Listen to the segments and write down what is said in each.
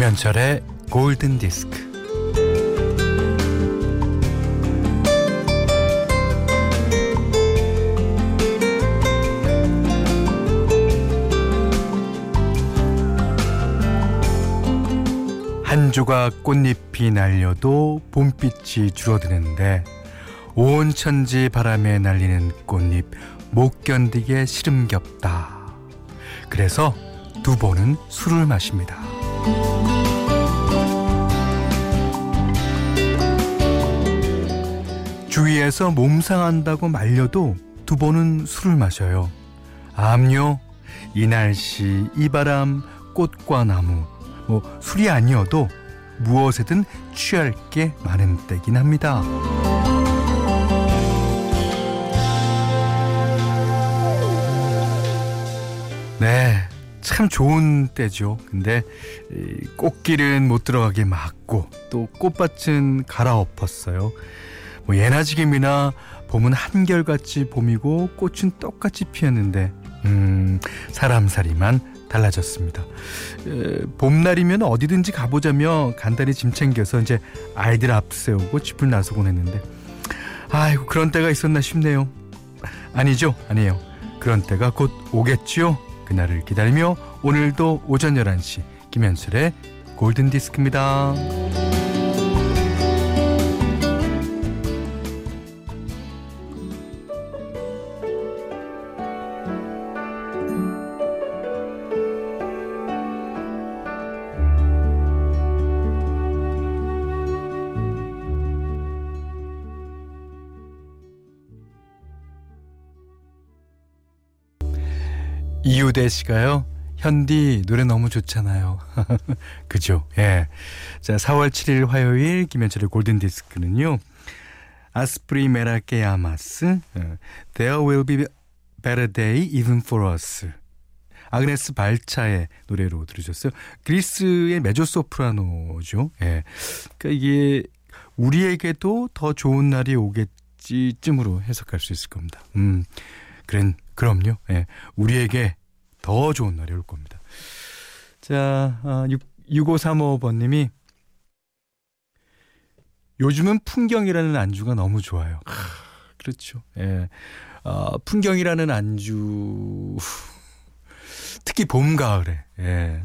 김현철의 골든 디스크. 한 조각 꽃잎이 날려도 봄빛이 줄어드는데 온 천지 바람에 날리는 꽃잎 못 견디게 시름겹다. 그래서 두 번은 술을 마십니다. 주위에서 몸 상한다고 말려도 두 번은 술을 마셔요. 암요, 이 날씨, 이 바람, 꽃과 나무, 뭐 술이 아니어도 무엇에든 취할 게 많은 때긴 합니다. 네, 참 좋은 때죠. 근데 꽃길은 못 들어가게 막고 또 꽃밭은 갈아엎었어요. 뭐 예나 지금이나 봄은 한결같이 봄이고 꽃은 똑같이 피었는데 음, 사람살이만 달라졌습니다. 에, 봄날이면 어디든지 가보자며 간단히 짐 챙겨서 이제 아이들 앞 세우고 집을 나서곤 했는데 아이고 그런 때가 있었나 싶네요. 아니죠, 아니에요. 그런 때가 곧 오겠지요. 그날을 기다리며 오늘도 오전 11시 김현철의 골든디스크입니다. 유대 씨가요. 현디 노래 너무 좋잖아요. 그죠? 예. 자, 4월 7일 화요일 김현철의 골든 디스크는요. 아스프리 메라케 야마스 어, There will be better day even for us. 아그네스 발차의 노래로 들으셨어요. 그리스의 메조 소프라노죠. 예. 그러니까 이게 우리에게도 더 좋은 날이 오겠지쯤으로 해석할 수 있을 겁니다. 음. 그런 그럼요. 예. 우리에게 더 좋은 날이 올 겁니다. 자, 아, 6, 6535번님이 요즘은 풍경이라는 안주가 너무 좋아요. 아, 그렇죠. 예. 어, 풍경이라는 안주 특히 봄 가을에 예.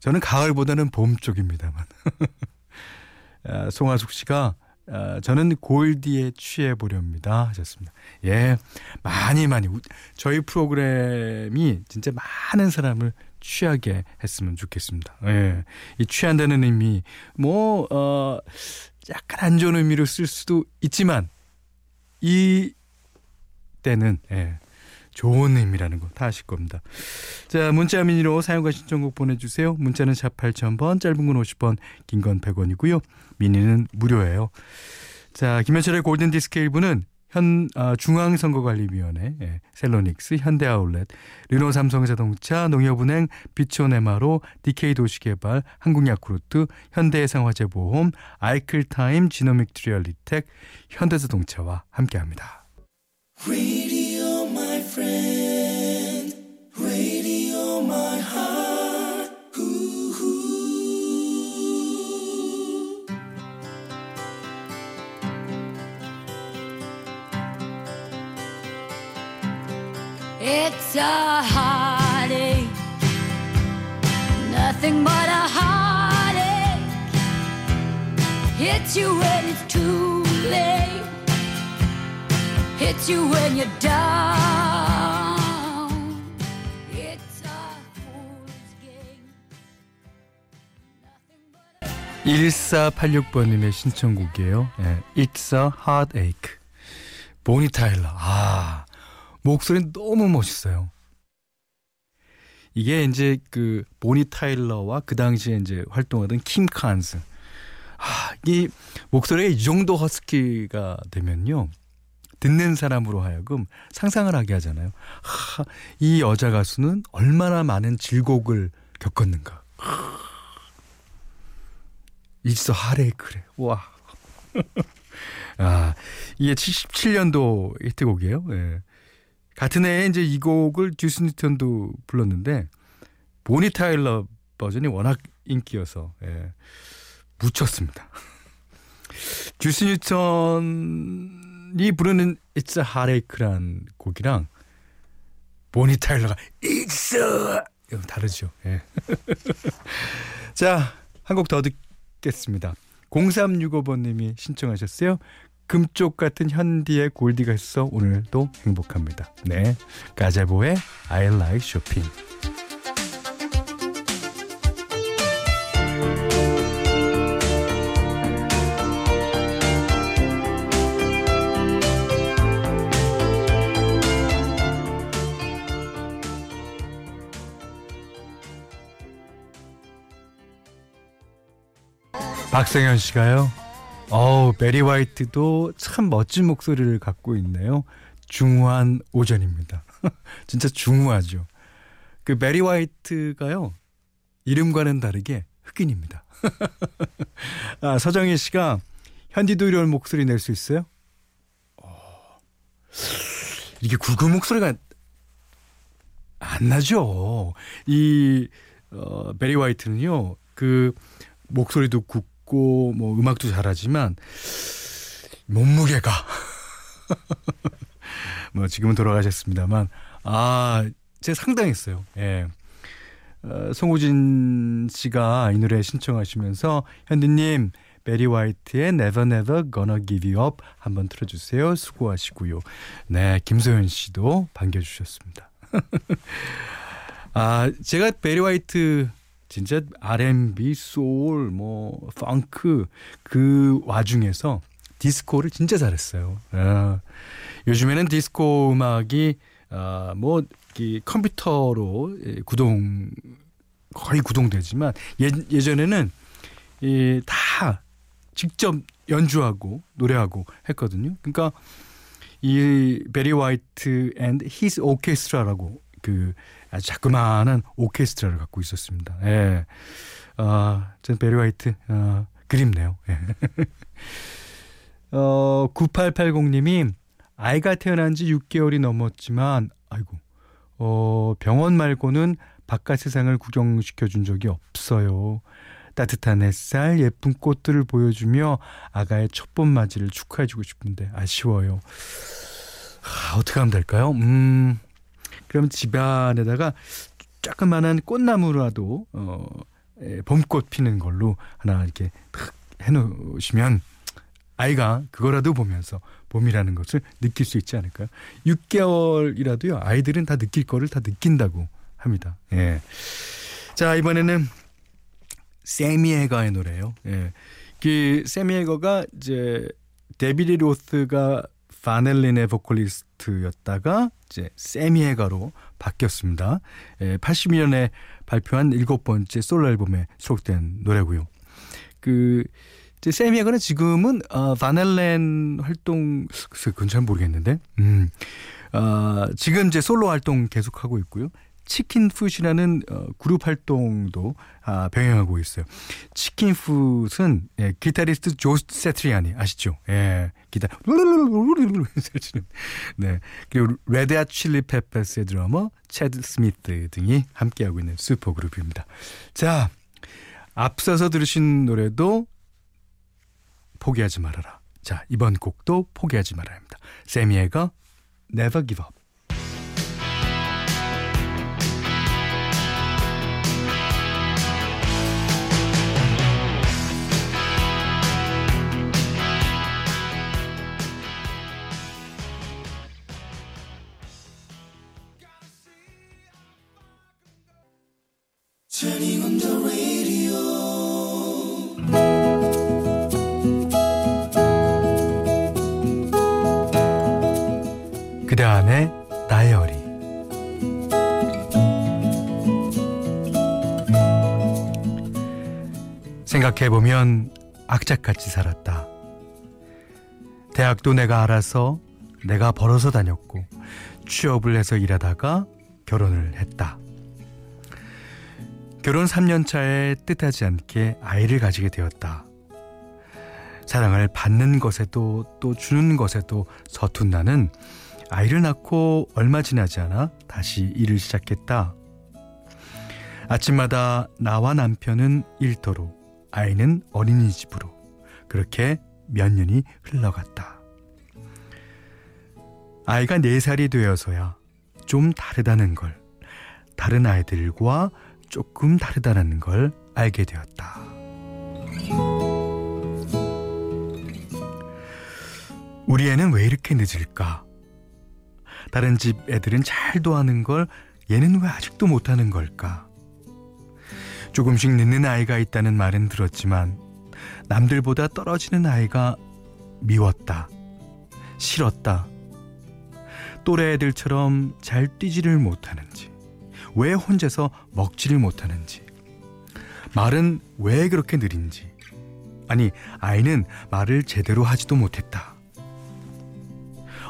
저는 가을보다는 봄 쪽입니다만 아, 송하숙 씨가 어, 저는 골디에 취해 보렵니다 하셨습니다. 예, 많이 많이 저희 프로그램이 진짜 많은 사람을 취하게 했으면 좋겠습니다. 예, 이 취한다는 의미 뭐 어, 약간 안 좋은 의미로 쓸 수도 있지만 이 때는 예, 좋은 의미라는 거 다 아실 겁니다. 자, 문자 미니로 사용과 신청곡 보내주세요. 문자는 샵 8000번, 짧은 건 50원, 긴건 100원이고요. 미니는 무료예요. 자, 김현철의 골든디스크 1부는 현 아, 중앙선거관리위원회, 예, 셀로닉스, 현대아울렛, 르노 삼성자동차, 농협은행, 비치온에마로, DK 도시개발, 한국야쿠르트, 현대해상화재보험, 아이클타임, 지노믹 트리얼리텍, 현대자동차와 함께합니다. It's a heartache, nothing but a heartache. Hits you when it's too late, hits you when you're down. It's a fool's game. 1486번님의 신청곡이에요. 예, It's a heartache. 보니 타일러. 아. 목소리는 너무 멋있어요. 이게 이제 그 보니 타일러와 그 당시에 이제 활동하던 킴 칸스. 아, 이 목소리가 이 정도 허스키가 되면요. 듣는 사람으로 하여금 상상을 하게 하잖아요. 하, 이 여자 가수는 얼마나 많은 질곡을 겪었는가. 있어 하래 그래. 와. 아, 이게 77년도 히트곡이에요. 예. 같은 해에 이제 이 곡을 듀스 니턴도 불렀는데 보니 타일러 버전이 워낙 인기여서 예, 묻혔습니다. 주스 뉴턴이 부르는 It's a Heartache란 곡이랑 보니 타일러가 It's a 다르죠. 예. 자, 한 곡 더 듣겠습니다. 0365번님이 신청하셨어요. 금쪽 같은 현디의 골디가 있어 오늘도 행복합니다. 네, 가자보의 I like shopping. 박성현 씨가요. 어우, 베리 화이트도 참 멋진 목소리를 갖고 있네요. 중후한 오전입니다. 진짜 중후하죠. 그 베리 화이트가요. 이름과는 다르게 흑인입니다. 아, 서정희 씨가 현디도 이런 목소리 낼 수 있어요? 어, 이게 굵은 목소리가 안 나죠. 이 어, 베리 화이트는요. 그 목소리도 굵 있고 뭐 음악도 잘하지만 몸무게가 뭐 지금은 돌아가셨습니다만 아 제가 상당했어요. 예. 어, 송우진 씨가 이 노래 신청하시면서 현디님 베리 화이트의 Never Never Gonna Give You Up 한번 틀어주세요. 수고하시고요. 네, 김소연 씨도 반겨주셨습니다. 아, 제가 베리 화이트 진짜 R&B, 소울, 뭐 펑크 그 와중에서 디스코를 진짜 잘했어요. 아, 요즘에는 디스코 음악이 아, 뭐 컴퓨터로 예, 구동 거의 구동되지만 예, 예전에는 이, 다 직접 연주하고 노래하고 했거든요. 그러니까 이 베리 화이트 and his 오케스트라라고 그 아주 자그마한 오케스트라를 갖고 있었습니다. 예. 아, 전 베리 화이트, 아, 그립네요. 예. 어, 9880님이 아이가 태어난 지 6개월이 넘었지만, 아이고, 어, 병원 말고는 바깥 세상을 구경시켜 준 적이 없어요. 따뜻한 햇살, 예쁜 꽃들을 보여주며 아가의 첫 번 맞이를 축하해주고 싶은데 아쉬워요. 아, 어떻게 하면 될까요? 음, 그러면 집안에다가 조그만한 꽃나무라도 어, 예, 봄꽃 피는 걸로 하나 이렇게 탁 해놓으시면 아이가 그거라도 보면서 봄이라는 것을 느낄 수 있지 않을까요? 6개월이라도요 아이들은 다 느낄 거를 다 느낀다고 합니다. 예. 자 이번에는 세미 에가의 노래예요. 예. 그 세미 에거가 이제 데비리 로스가 파넬린의 보컬리스트 였다가 이제 세미에가로 바뀌었습니다. 예, 82년에 발표한 일곱 번째 솔로 앨범에 수록된 노래고요. 그 세미에가는 지금은 어, 바넬렌 활동 그건 잘 모르겠는데, 음, 어, 지금 이제 솔로 활동 계속하고 있고요. 치킨풋이라는 어, 그룹 활동도 아, 병행하고 있어요. 치킨풋은 예, 기타리스트 조 새트리아니 아시죠? 예, 기타 네 그리고 레드 핫 칠리 페퍼스의 드러머 채드 스미스 등이 함께하고 있는 슈퍼 그룹입니다. 자 앞서서 들으신 노래도 포기하지 말아라. 자 이번 곡도 포기하지 말아야 합니다. 세미에가 Never Give Up. 생각해보면 악착같이 살았다. 대학도 내가 알아서 내가 벌어서 다녔고 취업을 해서 일하다가 결혼을 했다. 결혼 3년 차에 뜻하지 않게 아이를 가지게 되었다. 사랑을 받는 것에도 또 주는 것에도 서툰 나는 아이를 낳고 얼마 지나지 않아 다시 일을 시작했다. 아침마다 나와 남편은 일터로, 아이는 어린이집으로 그렇게 몇 년이 흘러갔다. 아이가 4살이 되어서야 좀 다르다는 걸, 다른 아이들과 조금 다르다는 걸 알게 되었다. 우리 애는 왜 이렇게 늦을까? 다른 집 애들은 잘 도 하는 걸 얘는 왜 아직도 못하는 걸까? 조금씩 늦는 아이가 있다는 말은 들었지만 남들보다 떨어지는 아이가 미웠다. 싫었다. 또래 애들처럼 잘 뛰지를 못하는지, 왜 혼자서 먹지를 못하는지, 말은 왜 그렇게 느린지, 아니, 아이는 말을 제대로 하지도 못했다.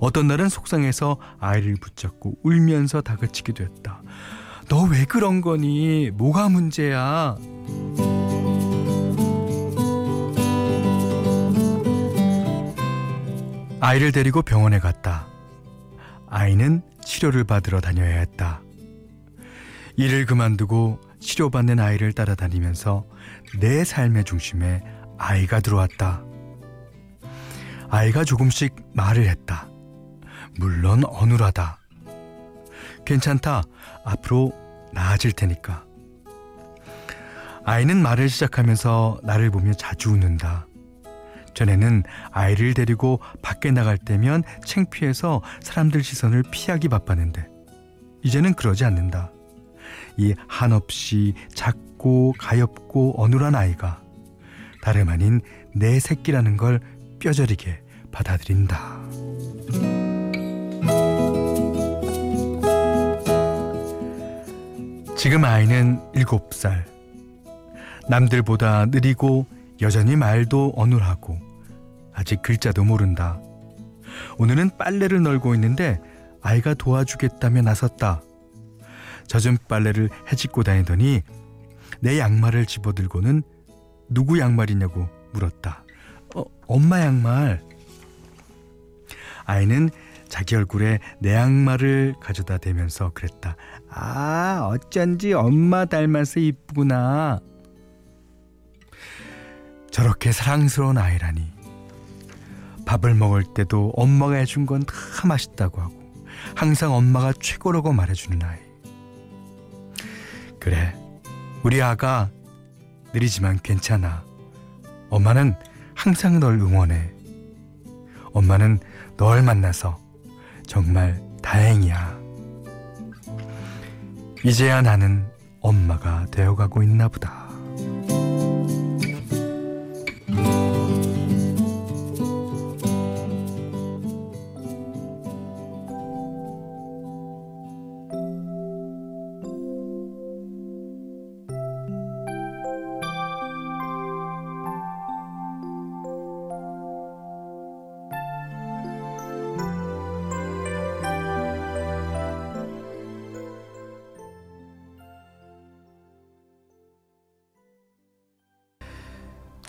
어떤 날은 속상해서 아이를 붙잡고 울면서 다그치기도 했다. 너 왜 그런 거니? 뭐가 문제야? 아이를 데리고 병원에 갔다. 아이는 치료를 받으러 다녀야 했다. 일을 그만두고 치료받는 아이를 따라다니면서 내 삶의 중심에 아이가 들어왔다. 아이가 조금씩 말을 했다. 물론 어눌하다. 괜찮다. 앞으로 나아질 테니까. 아이는 말을 시작하면서 나를 보며 자주 웃는다. 전에는 아이를 데리고 밖에 나갈 때면 창피해서 사람들 시선을 피하기 바빴는데 이제는 그러지 않는다. 이 한없이 작고 가엽고 어눌한 아이가 다름 아닌 내 새끼라는 걸 뼈저리게 받아들인다. 지금 아이는 7살. 남들보다 느리고 여전히 말도 어눌하고 아직 글자도 모른다. 오늘은 빨래를 널고 있는데 아이가 도와주겠다며 나섰다. 젖은 빨래를 해짓고 다니더니 내 양말을 집어들고는 누구 양말이냐고 물었다. 어, 엄마 양말. 아이는 자기 얼굴에 내 양말을 가져다 대면서 그랬다. 아, 어쩐지 엄마 닮아서 이쁘구나. 저렇게 사랑스러운 아이라니. 밥을 먹을 때도 엄마가 해준 건 다 맛있다고 하고 항상 엄마가 최고라고 말해주는 아이. 그래, 우리 아가 느리지만 괜찮아. 엄마는 항상 널 응원해. 엄마는 널 만나서 정말 다행이야. 이제야 나는 엄마가 되어가고 있나 보다.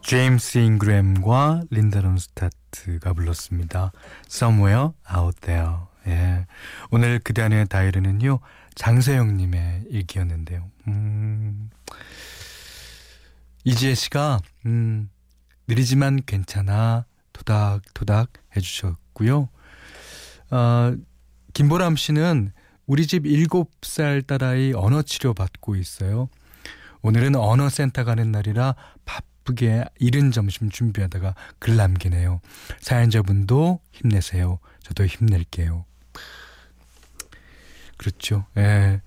제임스 잉그램과 린다 론스타트가 불렀습니다. Somewhere Out There. 예. 오늘 그대 안의 다이어리는요, 장세영님의 일기였는데요. 음, 이지혜 씨가, 음, 느리지만 괜찮아. 토닥토닥 해주셨고요. 어, 김보람 씨는 우리 집 7살 딸아이 언어 치료 받고 있어요. 오늘은 언어센터 가는 날이라 밥 바쁘게 이른 점심 준비하다가 글 남기네요. 사연자분도 힘내세요. 저도 힘낼게요. 그렇죠. 예.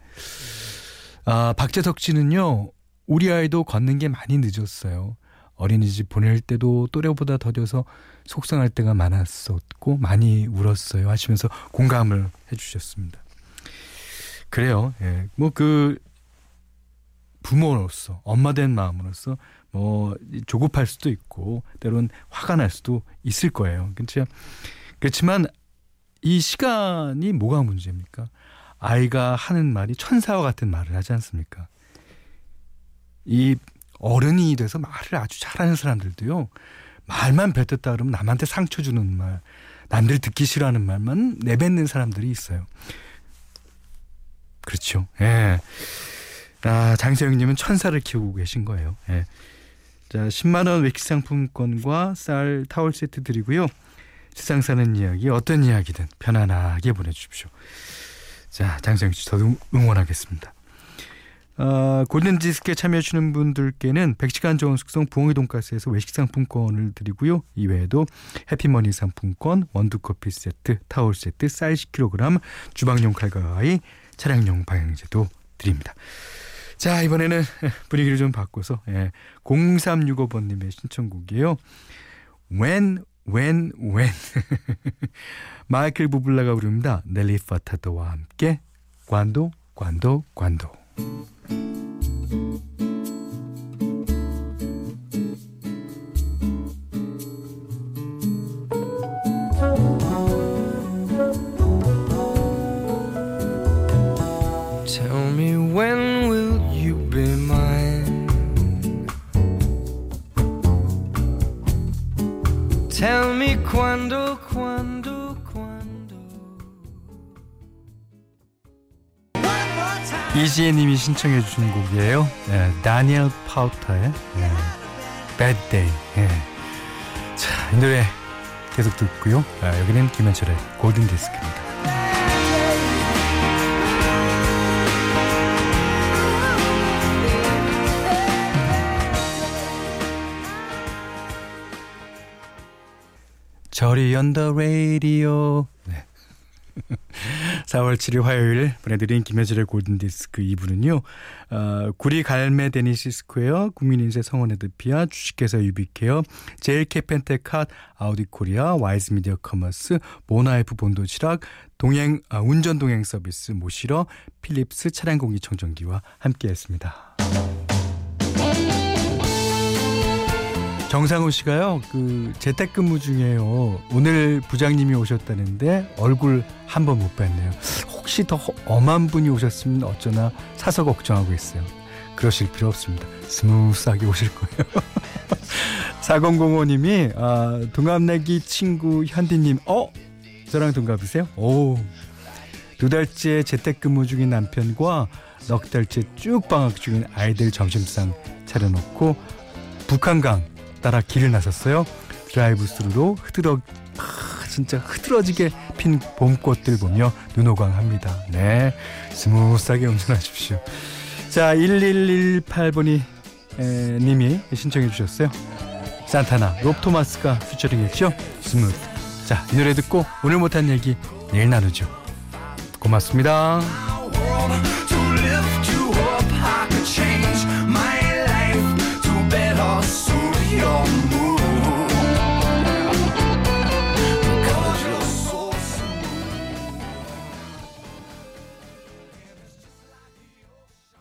아, 박재석 씨는요, 우리 아이도 걷는 게 많이 늦었어요. 어린이집 보낼 때도 또래보다 더뎌서 속상할 때가 많았었고, 많이 울었어요. 하시면서 공감을 해주셨습니다. 그래요. 예. 뭐 그, 부모로서, 엄마 된 마음으로서 뭐 조급할 수도 있고 때론 화가 날 수도 있을 거예요. 그렇죠? 그렇지만 이 시간이 뭐가 문제입니까? 아이가 하는 말이 천사와 같은 말을 하지 않습니까? 이 어른이 돼서 말을 아주 잘하는 사람들도요. 말만 뱉었다 그러면 남한테 상처 주는 말, 남들 듣기 싫어하는 말만 내뱉는 사람들이 있어요. 그렇죠. 예. 아, 장세영님은 천사를 키우고 계신 거예요. 예. 자, 10만 원 외식 상품권과 쌀 타월 세트 드리고요. 세상 사는 이야기, 어떤 이야기든 편안하게 보내주십시오. 자, 장세영 씨, 저도 응원하겠습니다. 어, 골든디스크에 참여해주시는 분들께는 100시간 좋은 숙성 부엉이 돈가스에서 외식 상품권을 드리고요. 이외에도 해피머니 상품권, 원두커피 세트, 타월 세트, 쌀 10kg, 주방용 칼과 가위, 차량용 방향제도 드립니다. 자, 이번에는 분위기를 좀 바꿔서 예, 0365번님의 신청곡이에요. When, when, when. 마이클 부블라가 부릅니다. 넬리 파타도와 함께 관도, 관도, 관도. Quando, quando, quando. 이지혜님이 신청해 주신 곡이에요. 예, 다니엘 파우터의 예, Bad Day. 예. 자, 이 노래 계속 듣고요. 아, 여기는 김현철의 골든 디스크입니다. 저리 언더 레이디오. 네. 4월 7일 화요일 보내드린 김혜철의 골든디스크 2부는요. 어, 구리 갈매 데니시 스퀘어, 국민인쇄 성원 에드피아, 주식회사 유비케어, 제일캐 펜테캇, 아우디 코리아, 와이즈 미디어 커머스, 모나이프 본도시락, 동행, 아, 운전 동행 서비스 모시러, 필립스 차량 공기 청정기와 함께했습니다. 정상우 씨가요, 그 재택근무 중에요. 오늘 부장님이 오셨다는데 얼굴 한 번 못 봤네요. 혹시 더 엄한 분이 오셨으면 어쩌나 사서 걱정하고 있어요. 그러실 필요 없습니다. 스무스하게 오실 거예요. 4005님이 아, 동갑내기 친구 현디님, 어? 저랑 동갑이세요? 오. 두 달째 재택근무 중인 남편과 넉 달째 쭉 방학 중인 아이들 점심상 차려놓고 북한강 따라 길을 나섰어요. 드라이브 스루로 흐드러 아, 진짜 흐드러지게 핀 봄꽃들 보며 눈호강합니다. 네, 스무스하게 운전하십시오. 자, 1118번이 에, 님이 신청해 주셨어요. 산타나 롭 토마스가 featuring했죠. Smooth. 자, 이 노래 듣고 오늘 못한 얘기 내일 나누죠. 고맙습니다.